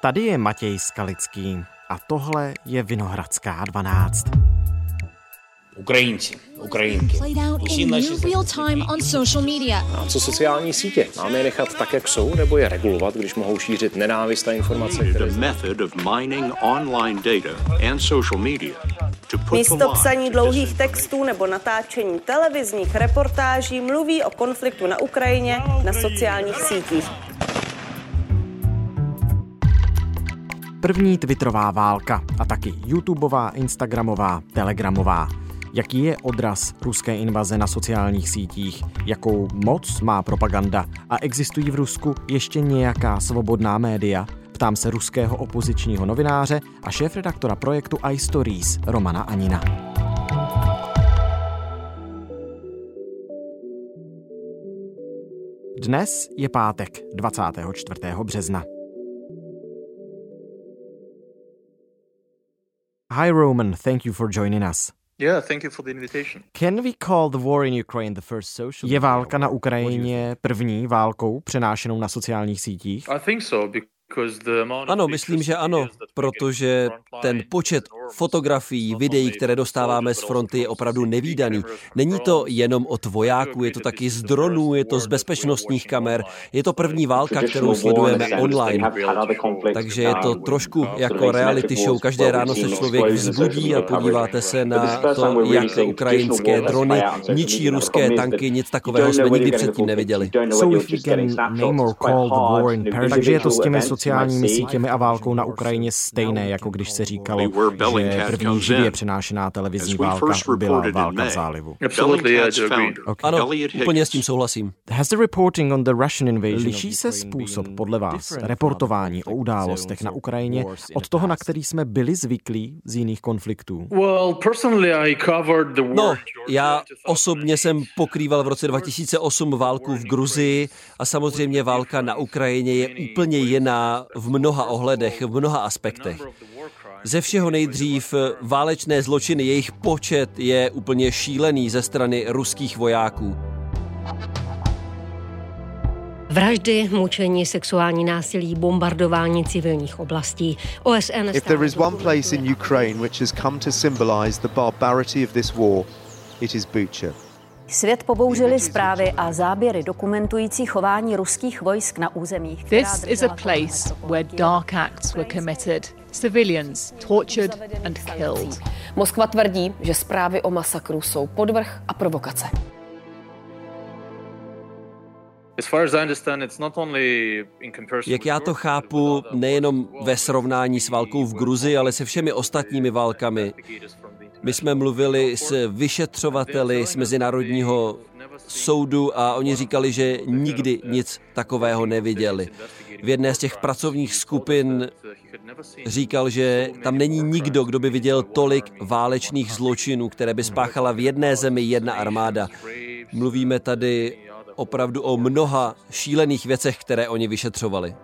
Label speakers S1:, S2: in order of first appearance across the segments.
S1: Tady je Matěj Skalický a tohle je Vinohradská 12.
S2: Ukrajinci, Ukrajinky. Musí naši
S3: A co sociální sítě? Máme je nechat tak, jak jsou, nebo je regulovat, když mohou šířit nenávistné informace, které...
S4: Místo psaní dlouhých textů nebo natáčení televizních reportáží mluví o konfliktu na Ukrajině na sociálních sítích.
S1: První Twitterová válka a taky YouTubeová, Instagramová, Telegramová. Jaký je odraz ruské invaze na sociálních sítích? Jakou moc má propaganda? A existují v Rusku ještě nějaká svobodná média? Ptám se ruského opozičního novináře a šéfredaktora projektu iStories Romana Anina. Dnes je pátek 24. března. Hi Roman, thank you for joining us.
S5: Yeah, thank you for the invitation.
S1: Can we call the war in Ukraine the first social? Je válka na Ukrajině první válkou přenášenou na sociálních sítích?
S5: I think so because the amount of
S6: Ano, myslím, že ano, protože ten počet fotografií, videí, které dostáváme z fronty, je opravdu nevýdaný. Není to jenom od vojáků, je to taky z dronů, je to z bezpečnostních kamer, je to první válka, kterou sledujeme online. Takže je to trošku jako reality show. Každé ráno se člověk vzbudí a podíváte se na to, jak ukrajinské drony ničí ruské tanky. Nic takového jsme nikdy předtím neviděli.
S1: Takže je to s těmi sociálními sítěmi a válkou na Ukrajině stejné, jako když se říkalo, že první živě přenášená televizní válka byla válka v zálivu. Okay.
S6: Ano, úplně s tím souhlasím.
S1: Has the reporting on the Russian invasion Liší se způsob podle vás reportování o událostech na Ukrajině od toho, na který jsme byli zvyklí z jiných konfliktů?
S5: Well, personally, I covered the war.
S6: No, já osobně jsem pokrýval v roce 2008 válku v Gruzii a samozřejmě válka na Ukrajině je úplně jiná v mnoha ohledech, v mnoha aspektech. Ze všeho nejdřív válečné zločiny, jejich počet je úplně šílený ze strany ruských vojáků.
S7: Vraždy, mučení, sexuální násilí, bombardování civilních oblastí. OSN
S8: If there is one place in Ukraine which has come to symbolize the barbarity of this war, it is Bucha.
S9: Svět pobouřily zprávy a záběry dokumentující chování ruských vojsk na územích. která
S10: This is a place where dark acts were committed, civilians tortured and killed.
S11: Moskva tvrdí, že zprávy o masakru jsou podvrh a provokace.
S5: As far as I understand, it's not only in comparison
S6: Jak já to chápu, nejenom ve srovnání s válkou v Gruzii, ale se všemi ostatními válkami. My jsme mluvili s vyšetřovateli z Mezinárodního soudu a oni říkali, že nikdy nic takového neviděli. V jedné z těch pracovních skupin říkal, že tam není nikdo, kdo by viděl tolik válečných zločinů, které by spáchala v jedné zemi jedna armáda. Mluvíme tady opravdu o mnoha šílených věcech, které oni vyšetřovali.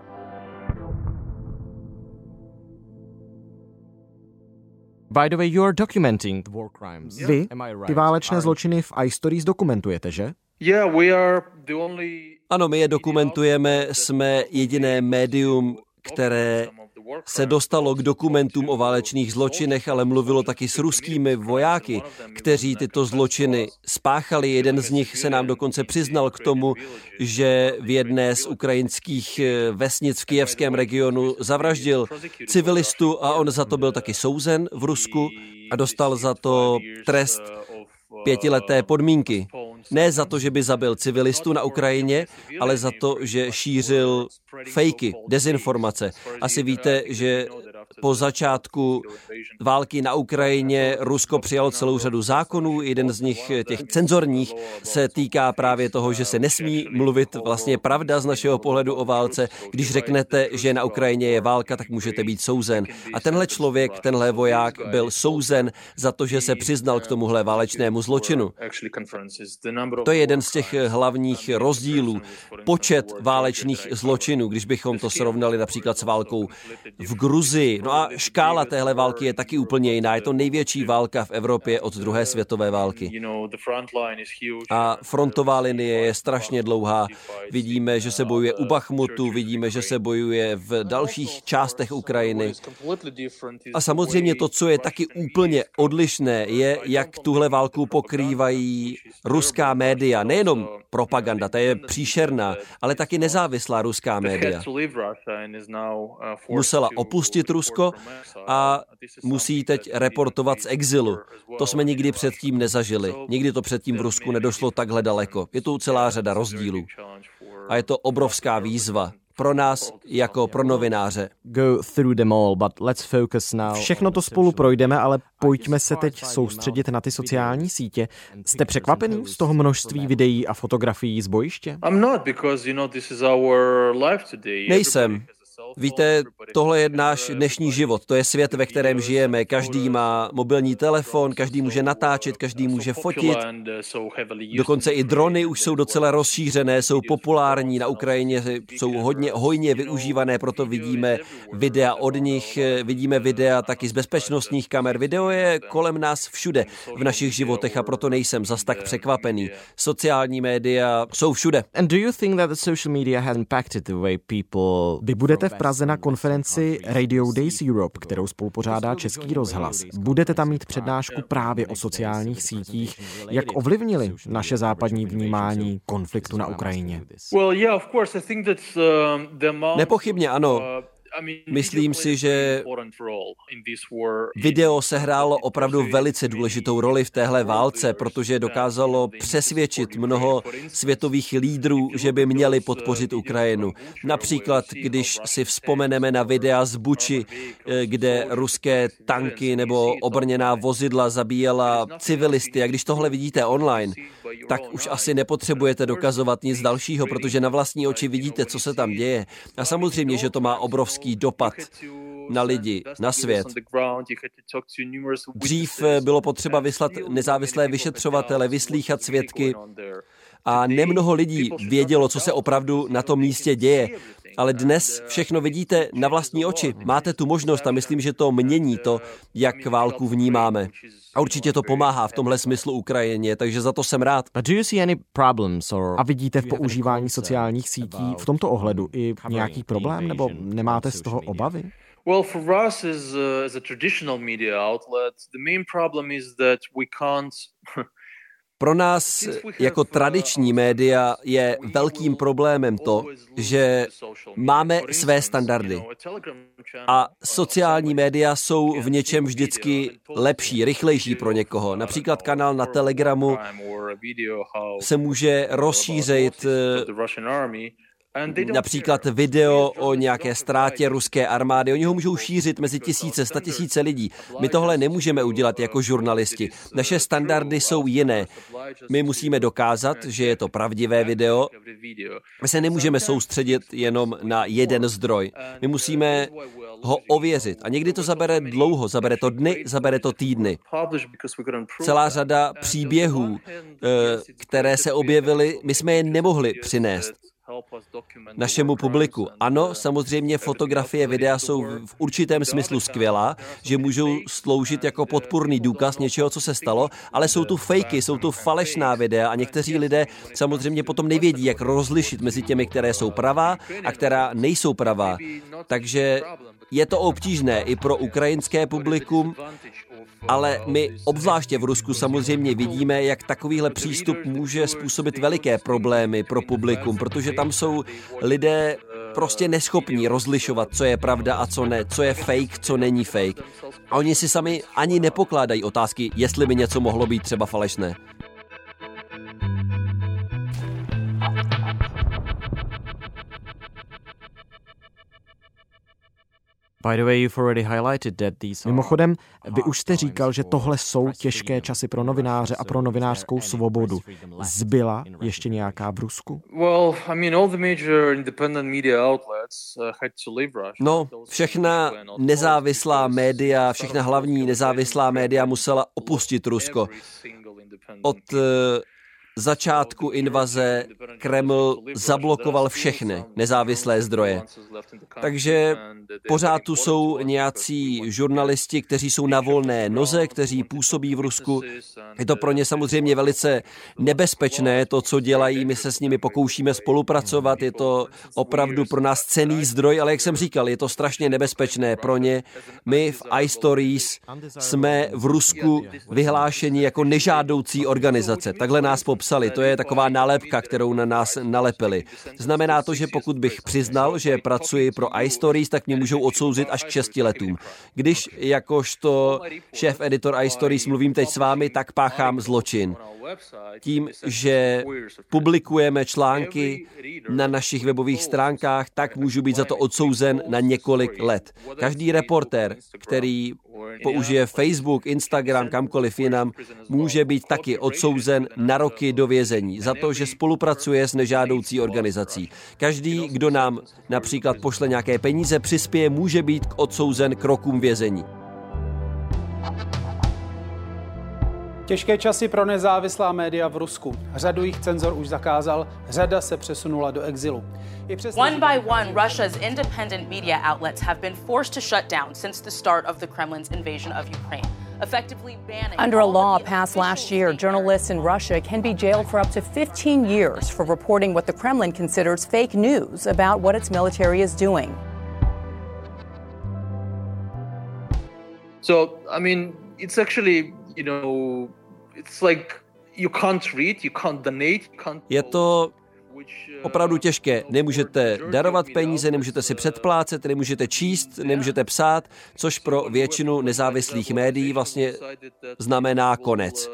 S1: By the way, you are documenting the war crimes. Vy ty válečné zločiny v iStories dokumentujete, že?
S5: Yeah, we are the only
S6: Ano, my je dokumentujeme, jsme jediné médium, které se dostalo k dokumentům o válečných zločinech, ale mluvilo taky s ruskými vojáky, kteří tyto zločiny spáchali. Jeden z nich se nám dokonce přiznal k tomu, že v jedné z ukrajinských eh, vesnic v kijevském regionu zavraždil civilistu a on za to byl taky souzen v Rusku a dostal za to trest pětileté podmínky. Ne za to, že by zabil civilistu na Ukrajině, ale za to, že šířil fejky, dezinformace. Asi víte, že po začátku války na Ukrajině Rusko přijalo celou řadu zákonů. Jeden z nich, těch cenzorních, se týká právě toho, že se nesmí mluvit vlastně pravda z našeho pohledu o válce. Když řeknete, že na Ukrajině je válka, tak můžete být souzen. A tenhle člověk, tenhle voják byl souzen za to, že se přiznal k tomuhle válečnému zločinu. To je jeden z těch hlavních rozdílů. počet válečných zločinů, když bychom to srovnali například s válkou v Gruzii. No a škála téhle války je taky úplně jiná. Je to největší válka v Evropě od druhé světové války. A frontová linie je strašně dlouhá. Vidíme, že se bojuje u Bachmutu, vidíme, že se bojuje v dalších částech Ukrajiny. A samozřejmě to, co je taky úplně odlišné, je, jak tuhle válku pokrývají ruská média. Nejenom propaganda, ta je příšerná, ale taky nezávislá ruská média. Musela opustit Rusko a musí teď reportovat z exilu. To jsme nikdy předtím nezažili. Nikdy to předtím v Rusku nedošlo takhle daleko. Je tu celá řada rozdílů. A je to obrovská výzva pro nás jako pro novináře.
S1: Go through them all, but let's focus now. Všechno to spolu projdeme, ale pojďme se teď soustředit na ty sociální sítě. Jste překvapený z toho množství videí a fotografií z bojiště?
S6: Nejsem. Víte, tohle je náš dnešní život, to je svět, ve kterém žijeme. Každý má mobilní telefon, každý může natáčet, každý může fotit. Dokonce i drony už jsou docela rozšířené, jsou populární. Na Ukrajině jsou hodně hojně využívané, proto vidíme videa od nich, vidíme videa taky z bezpečnostních kamer. Video je kolem nás všude v našich životech a proto nejsem zas tak překvapený. Sociální média jsou všude.
S1: And do you think that the social media has impacted the way people... Vy budete v Praze na konferenci Radio Days Europe, kterou spolupořádá Český rozhlas. Budete tam mít přednášku právě o sociálních sítích, jak ovlivnili naše západní vnímání konfliktu na Ukrajině.
S6: Nepochybně ano. Myslím si, že video sehrálo opravdu velice důležitou roli v téhle válce, protože dokázalo přesvědčit mnoho světových lídrů, že by měli podpořit Ukrajinu. Například, když si vzpomeneme na videa z Buči, eh, kde ruské tanky nebo obrněná vozidla zabíjela civilisty. A když tohle vidíte online, tak už asi nepotřebujete dokazovat nic dalšího, protože na vlastní oči vidíte, co se tam děje. A samozřejmě, že to má obrovský dopad na lidi, na svět. Dřív bylo potřeba vyslat nezávislé vyšetřovatele, vyslíchat svědky a nemnoho lidí vědělo, co se opravdu na tom místě děje. Ale dnes všechno vidíte na vlastní oči. Máte tu možnost a myslím, že to mění to, jak válku vnímáme. A určitě to pomáhá v tomhle smyslu Ukrajině, takže za to jsem rád.
S1: But do you see any problems or... A vidíte v používání sociálních sítí v tomto ohledu i nějaký problém, nebo nemáte z toho obavy?
S5: Well, for us as a, as a traditional media outlet, the main problem is that we can't
S6: Pro nás jako tradiční média je velkým problémem to, že máme své standardy. A sociální média jsou v něčem vždycky lepší, rychlejší pro někoho. Například kanál na Telegramu se může rozšířit Například video o nějaké ztrátě ruské armády. Oni ho můžou šířit mezi tisíce, tisíce lidí. My tohle nemůžeme udělat jako žurnalisti. Naše standardy jsou jiné. My musíme dokázat, že je to pravdivé video. My se nemůžeme soustředit jenom na jeden zdroj. My musíme ho ověřit. A někdy to zabere dlouho, zabere to dny, zabere to týdny. Celá řada příběhů, eh, které se objevily, my jsme je nemohli přinést našemu publiku. Ano, samozřejmě fotografie, videa jsou v určitém smyslu skvělá, že můžou sloužit jako podpůrný důkaz něčeho, co se stalo, ale jsou tu fejky, jsou tu falešná videa a někteří lidé samozřejmě potom nevědí, jak rozlišit mezi těmi, které jsou pravá a která nejsou pravá. Takže je to obtížné i pro ukrajinské publikum, ale my obzvláště v Rusku samozřejmě vidíme, jak takovýhle přístup může způsobit veliké problémy pro publikum, protože tam jsou lidé prostě neschopní rozlišovat, co je pravda a co ne, co je fake, co není fake. A oni si sami ani nepokládají otázky, jestli by něco mohlo být třeba falešné.
S1: Mimochodem, vy už jste říkal, že tohle jsou těžké časy pro novináře a pro novinářskou svobodu. Zbyla ještě nějaká v Rusku?
S6: No, všechna nezávislá média, všechna hlavní nezávislá média musela opustit Rusko. Od začátku invaze Kreml zablokoval všechny nezávislé zdroje. Takže pořád tu jsou nějací žurnalisti, kteří jsou na volné noze, kteří působí v Rusku. Je to pro ně samozřejmě velice nebezpečné, to, co dělají. My se s nimi pokoušíme spolupracovat. Je to opravdu pro nás cený zdroj, ale jak jsem říkal, je to strašně nebezpečné pro ně. My v iStories jsme v Rusku vyhlášeni jako nežádoucí organizace. Takhle nás popsali. To je taková nálepka, kterou na nás nalepili. Znamená to, že pokud bych přiznal, že pracuji pro iStories, tak mě můžou odsouzit až k šesti letům. Když jakožto šéf editor iStories mluvím teď s vámi, tak páchám zločin. Tím, že publikujeme články na našich webových stránkách, tak můžu být za to odsouzen na několik let. Každý reportér, který použije Facebook, Instagram, kamkoliv jinam, může být taky odsouzen na roky do vězení za to, že spolupracuje s nežádoucí organizací. Každý, kdo nám například pošle nějaké peníze, přispěje, může být odsouzen k rokům vězení.
S12: Těžké časy pro nezávislá média v Rusku. Řadu jich cenzor už zakázal, řada se přesunula do exilu.
S13: One by one, Russia's independent media outlets have been forced to shut down since the start of the Kremlin's invasion of Ukraine.
S14: Under a law passed last year, journalists in Russia can be jailed for up to 15 years for reporting what the Kremlin considers fake news about what its military is doing.
S5: So, I mean, it's actually you know, it's like you can't read, you can't donate, you can't
S6: Je to opravdu těžké. Nemůžete darovat peníze, nemůžete si předplácet, nemůžete číst, nemůžete psát, což pro většinu nezávislých médií vlastně znamená konec.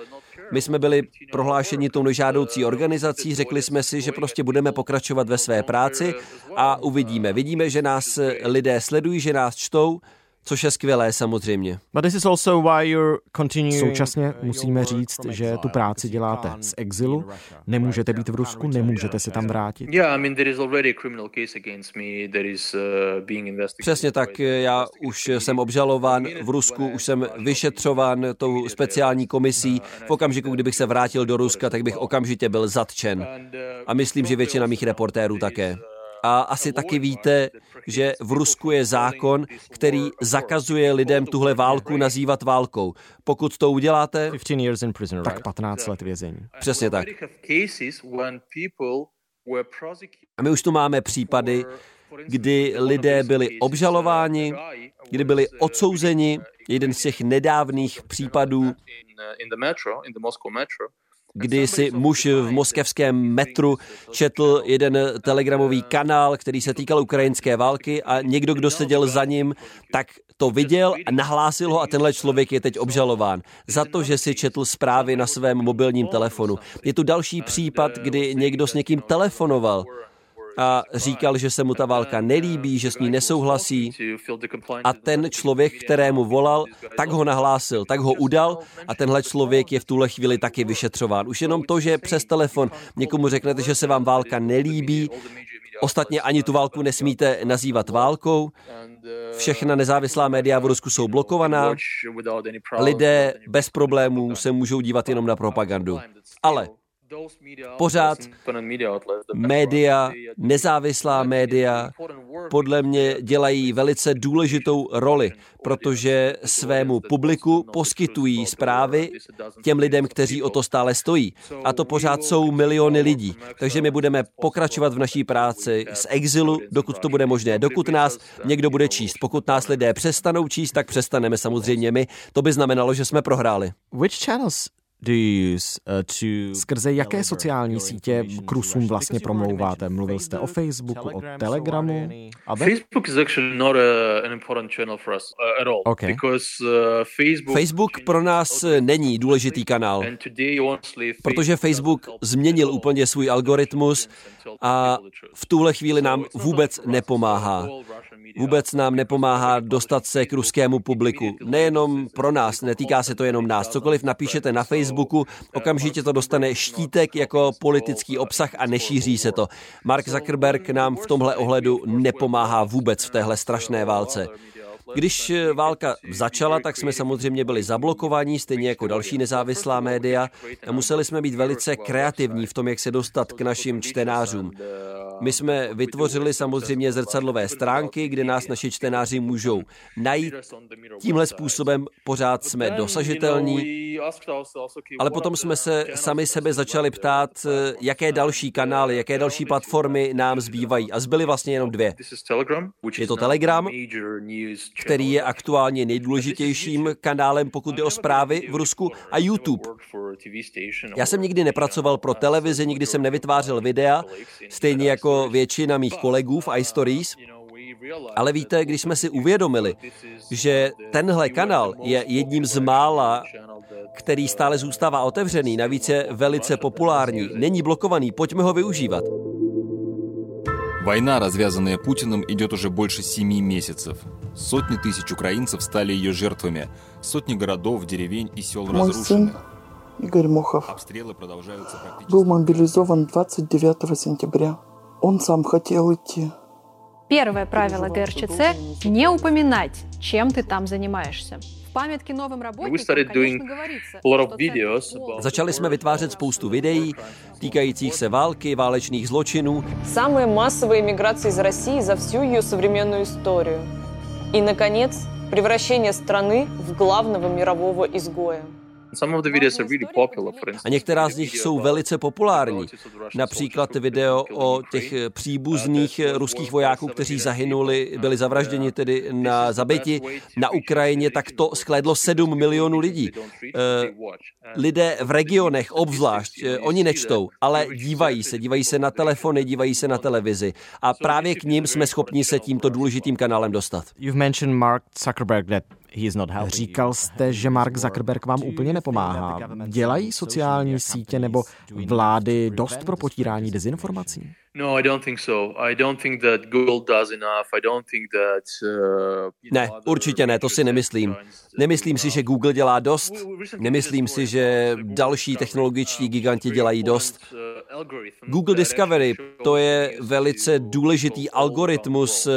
S6: My jsme byli prohlášeni tou nežádoucí organizací, řekli jsme si, že prostě budeme pokračovat ve své práci a uvidíme. Vidíme, že nás lidé sledují, že nás čtou, což je skvělé samozřejmě.
S1: Současně musíme říct, že tu práci děláte z exilu, nemůžete být v Rusku, nemůžete se tam vrátit.
S6: Přesně tak, já už jsem obžalován v Rusku, už jsem vyšetřován tou speciální komisí. V okamžiku, kdybych se vrátil do Ruska, tak bych okamžitě byl zatčen. A myslím, že většina mých reportérů také. A asi taky víte, že v Rusku je zákon, který zakazuje lidem tuhle válku nazývat válkou. Pokud to uděláte,
S1: tak 15 let vězení.
S6: Přesně tak. A my už tu máme případy, kdy lidé byli obžalováni, kdy byli odsouzeni. Jeden z těch nedávných případů kdy si muž v moskevském metru četl jeden telegramový kanál, který se týkal ukrajinské války a někdo, kdo seděl za ním, tak to viděl a nahlásil ho a tenhle člověk je teď obžalován za to, že si četl zprávy na svém mobilním telefonu. Je tu další případ, kdy někdo s někým telefonoval a říkal, že se mu ta válka nelíbí, že s ní nesouhlasí a ten člověk, kterému volal, tak ho nahlásil, tak ho udal a tenhle člověk je v tuhle chvíli taky vyšetřován. Už jenom to, že přes telefon někomu řeknete, že se vám válka nelíbí, Ostatně ani tu válku nesmíte nazývat válkou. Všechna nezávislá média v Rusku jsou blokovaná. Lidé bez problémů se můžou dívat jenom na propagandu. Ale Pořád média, nezávislá média, podle mě dělají velice důležitou roli, protože svému publiku poskytují zprávy těm lidem, kteří o to stále stojí. A to pořád jsou miliony lidí. Takže my budeme pokračovat v naší práci z exilu, dokud to bude možné, dokud nás někdo bude číst. Pokud nás lidé přestanou číst, tak přestaneme samozřejmě my. To by znamenalo, že jsme prohráli.
S1: Which channels do you use uh, to Skrze jaké sociální sítě k Rusům vlastně promlouváte? Mluvil jste o Facebooku, o Telegramu?
S5: Facebook is actually not a, an important channel for us uh, at all.
S1: Okay.
S5: Because uh, Facebook,
S6: Facebook pro nás není důležitý kanál, protože Facebook změnil úplně svůj algoritmus a v tuhle chvíli nám vůbec nepomáhá. Vůbec nám nepomáhá dostat se k ruskému publiku. Nejenom pro nás, netýká se to jenom nás. Cokoliv napíšete na Facebooku, okamžitě to dostane štítek jako politický obsah a nešíří se to. Mark Zuckerberg nám v tomhle ohledu nepomáhá vůbec v téhle strašné válce. Když válka začala, tak jsme samozřejmě byli zablokovaní, stejně jako další nezávislá média a museli jsme být velice kreativní v tom, jak se dostat k našim čtenářům. My jsme vytvořili samozřejmě zrcadlové stránky, kde nás naši čtenáři můžou najít. Tímhle způsobem pořád jsme dosažitelní, ale potom jsme se sami sebe začali ptát, jaké další kanály, jaké další platformy nám zbývají. A zbyly vlastně jenom dvě. Je to Telegram, který je aktuálně nejdůležitějším kanálem, pokud jde o zprávy v Rusku, a YouTube. Já jsem nikdy nepracoval pro televizi, nikdy jsem nevytvářel videa, stejně jako většina mých kolegů v iStories. Ale víte, když jsme si uvědomili, že tenhle kanál je jedním z mála, který stále zůstává otevřený, navíc je velice populární, není blokovaný, pojďme ho využívat.
S15: Война, развязанная Путиным, идет уже больше семи месяцев. Сотни тысяч украинцев стали ее жертвами. Сотни городов, деревень и сел
S16: Мой
S15: разрушены.
S16: сын Игорь Мохов
S15: Обстрелы продолжаются практически...
S16: был мобилизован 29 сентября. Он сам хотел идти.
S17: Первое правило ГРЧЦ – не упоминать, чем ты там занимаешься. В памятке новым работникам, конечно, говорится,
S6: Začali jsme vytvářet spoustu videí týkajících se války, válečných zločinů.
S11: Самая массовая иммиграция из России за всю ее современную историю. И, наконец, превращение страны в главного мирового изгоя.
S6: A některá z nich jsou velice populární. Například video o těch příbuzných ruských vojáků, kteří zahynuli, byli zavražděni tedy na zabiti na Ukrajině, tak to sklédlo 7 milionů lidí. Eh, lidé v regionech obzvlášť, eh, oni nečtou, ale dívají se, dívají se na telefony, dívají se na televizi. A právě k ním jsme schopni se tímto důležitým kanálem dostat.
S1: You've mentioned Mark Zuckerberg that Říkal jste, že Mark Zuckerberg vám úplně nepomáhá. Dělají sociální sítě nebo vlády dost pro potírání dezinformací?
S5: No, I don't think so. I don't think that Google does enough. I don't think that uh,
S6: Ne, určitě ne, to si nemyslím. Nemyslím si, že Google dělá dost. Nemyslím si, že další technologičtí giganti dělají dost. Google Discovery to je velice důležitý algoritmus,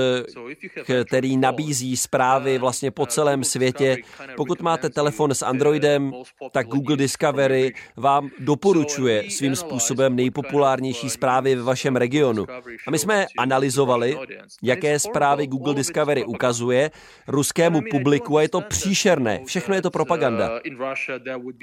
S6: který nabízí zprávy vlastně po celém světě. Pokud máte telefon s Androidem, tak Google Discovery vám doporučuje svým způsobem nejpopulárnější zprávy ve vašem regionu. A my jsme analyzovali, jaké zprávy Google Discovery ukazuje ruskému publiku a je to příšerné. Všechno je to propaganda.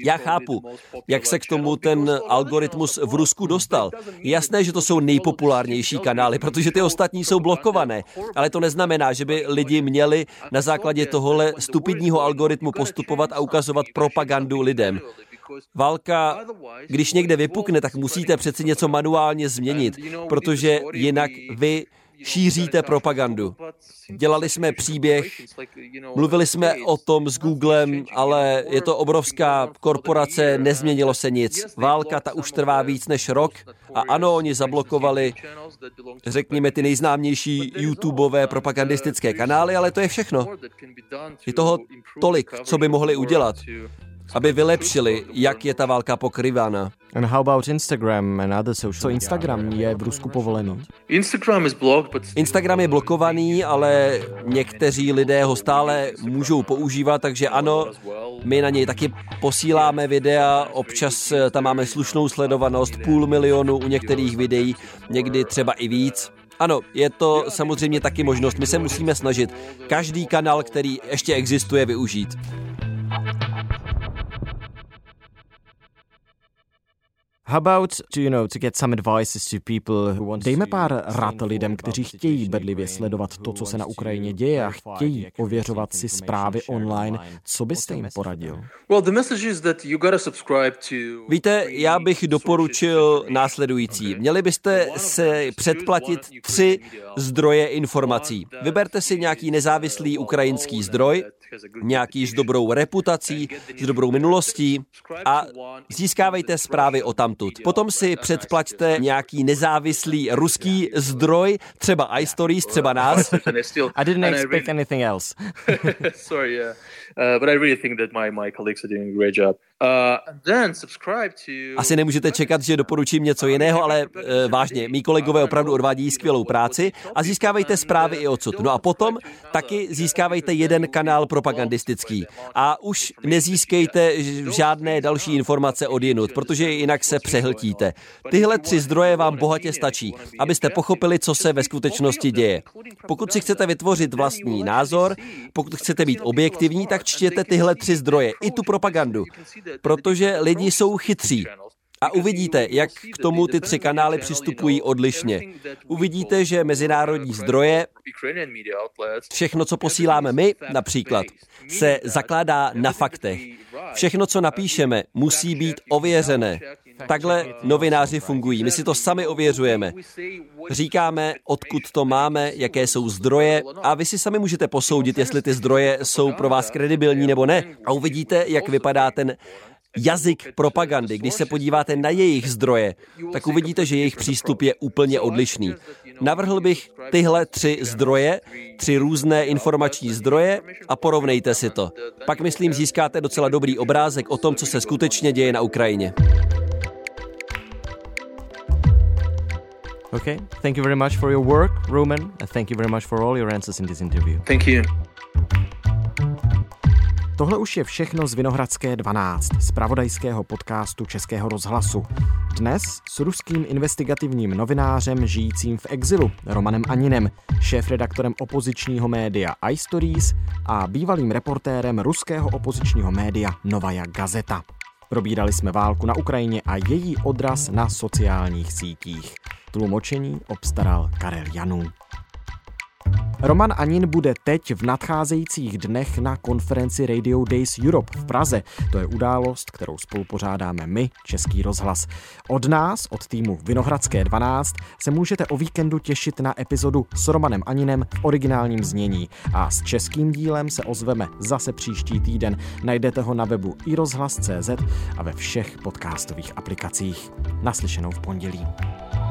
S6: Já chápu, jak se k tomu ten algoritmus v Rusku dostal. Je jasné, že to jsou nejpopulárnější kanály, protože ty ostatní jsou blokované. Ale to neznamená, že by lidi měli na základě tohohle stupidního algoritmu postupovat a ukazovat propagandu lidem. Válka, když někde vypukne, tak musíte přeci něco manuálně změnit, protože jinak vy šíříte propagandu. Dělali jsme příběh, mluvili jsme o tom s Googlem, ale je to obrovská korporace, nezměnilo se nic. Válka ta už trvá víc než rok a ano, oni zablokovali, řekněme, ty nejznámější YouTubeové propagandistické kanály, ale to je všechno. Je toho tolik, co by mohli udělat aby vylepšili, jak je ta válka pokryvána.
S1: And how about Instagram and other social Co Instagram je v Rusku povolený?
S5: Instagram
S6: je blokovaný, ale někteří lidé ho stále můžou používat, takže ano, my na něj taky posíláme videa, občas tam máme slušnou sledovanost, půl milionu u některých videí, někdy třeba i víc. Ano, je to samozřejmě taky možnost. My se musíme snažit každý kanál, který ještě existuje, využít.
S1: Dejme pár rad lidem, kteří chtějí bedlivě sledovat to, co se na Ukrajině děje a chtějí ověřovat si zprávy online. Co byste jim poradil?
S6: Víte, já bych doporučil následující. Měli byste se předplatit tři zdroje informací. Vyberte si nějaký nezávislý ukrajinský zdroj, nějaký s dobrou reputací, s dobrou minulostí a získávejte zprávy o tamtud. Potom si předplaťte nějaký nezávislý ruský zdroj, třeba iStories, třeba nás.
S1: I didn't expect anything else.
S5: Sorry, yeah. Uh, but I really think that my, my colleagues are doing a great job.
S6: Asi nemůžete čekat, že doporučím něco jiného, ale uh, vážně, mý kolegové opravdu odvádí skvělou práci a získávejte zprávy i odsud. No a potom taky získávejte jeden kanál propagandistický a už nezískejte žádné další informace od jinut, protože jinak se přehltíte. Tyhle tři zdroje vám bohatě stačí, abyste pochopili, co se ve skutečnosti děje. Pokud si chcete vytvořit vlastní názor, pokud chcete být objektivní, tak čtěte tyhle tři zdroje, i tu propagandu protože lidi jsou chytří. A uvidíte, jak k tomu ty tři kanály přistupují odlišně. Uvidíte, že mezinárodní zdroje, všechno, co posíláme my například, se zakládá na faktech. Všechno, co napíšeme, musí být ověřené. Takhle novináři fungují. My si to sami ověřujeme. Říkáme, odkud to máme, jaké jsou zdroje a vy si sami můžete posoudit, jestli ty zdroje jsou pro vás kredibilní nebo ne. A uvidíte, jak vypadá ten jazyk propagandy. Když se podíváte na jejich zdroje, tak uvidíte, že jejich přístup je úplně odlišný. Navrhl bych tyhle tři zdroje, tři různé informační zdroje a porovnejte si to. Pak, myslím, získáte docela dobrý obrázek o tom, co se skutečně děje na Ukrajině.
S1: Okay, thank you very much for your work, Roman, and thank you very much for all your answers in this interview.
S5: Thank you.
S1: Tohle už je všechno z Vinohradské 12, z pravodajského podcastu Českého rozhlasu. Dnes s ruským investigativním novinářem žijícím v exilu Romanem Aninem, šéf-redaktorem opozičního média iStories a bývalým reportérem ruského opozičního média Novaja Gazeta. Probírali jsme válku na Ukrajině a její odraz na sociálních sítích. Tlumočení obstaral Karel Janů. Roman Anin bude teď v nadcházejících dnech na konferenci Radio Days Europe v Praze. To je událost, kterou spolupořádáme my, Český rozhlas. Od nás, od týmu Vinohradské 12, se můžete o víkendu těšit na epizodu s Romanem Aninem v originálním znění. A s českým dílem se ozveme zase příští týden. Najdete ho na webu i rozhlas.cz a ve všech podcastových aplikacích. Naslyšenou v pondělí.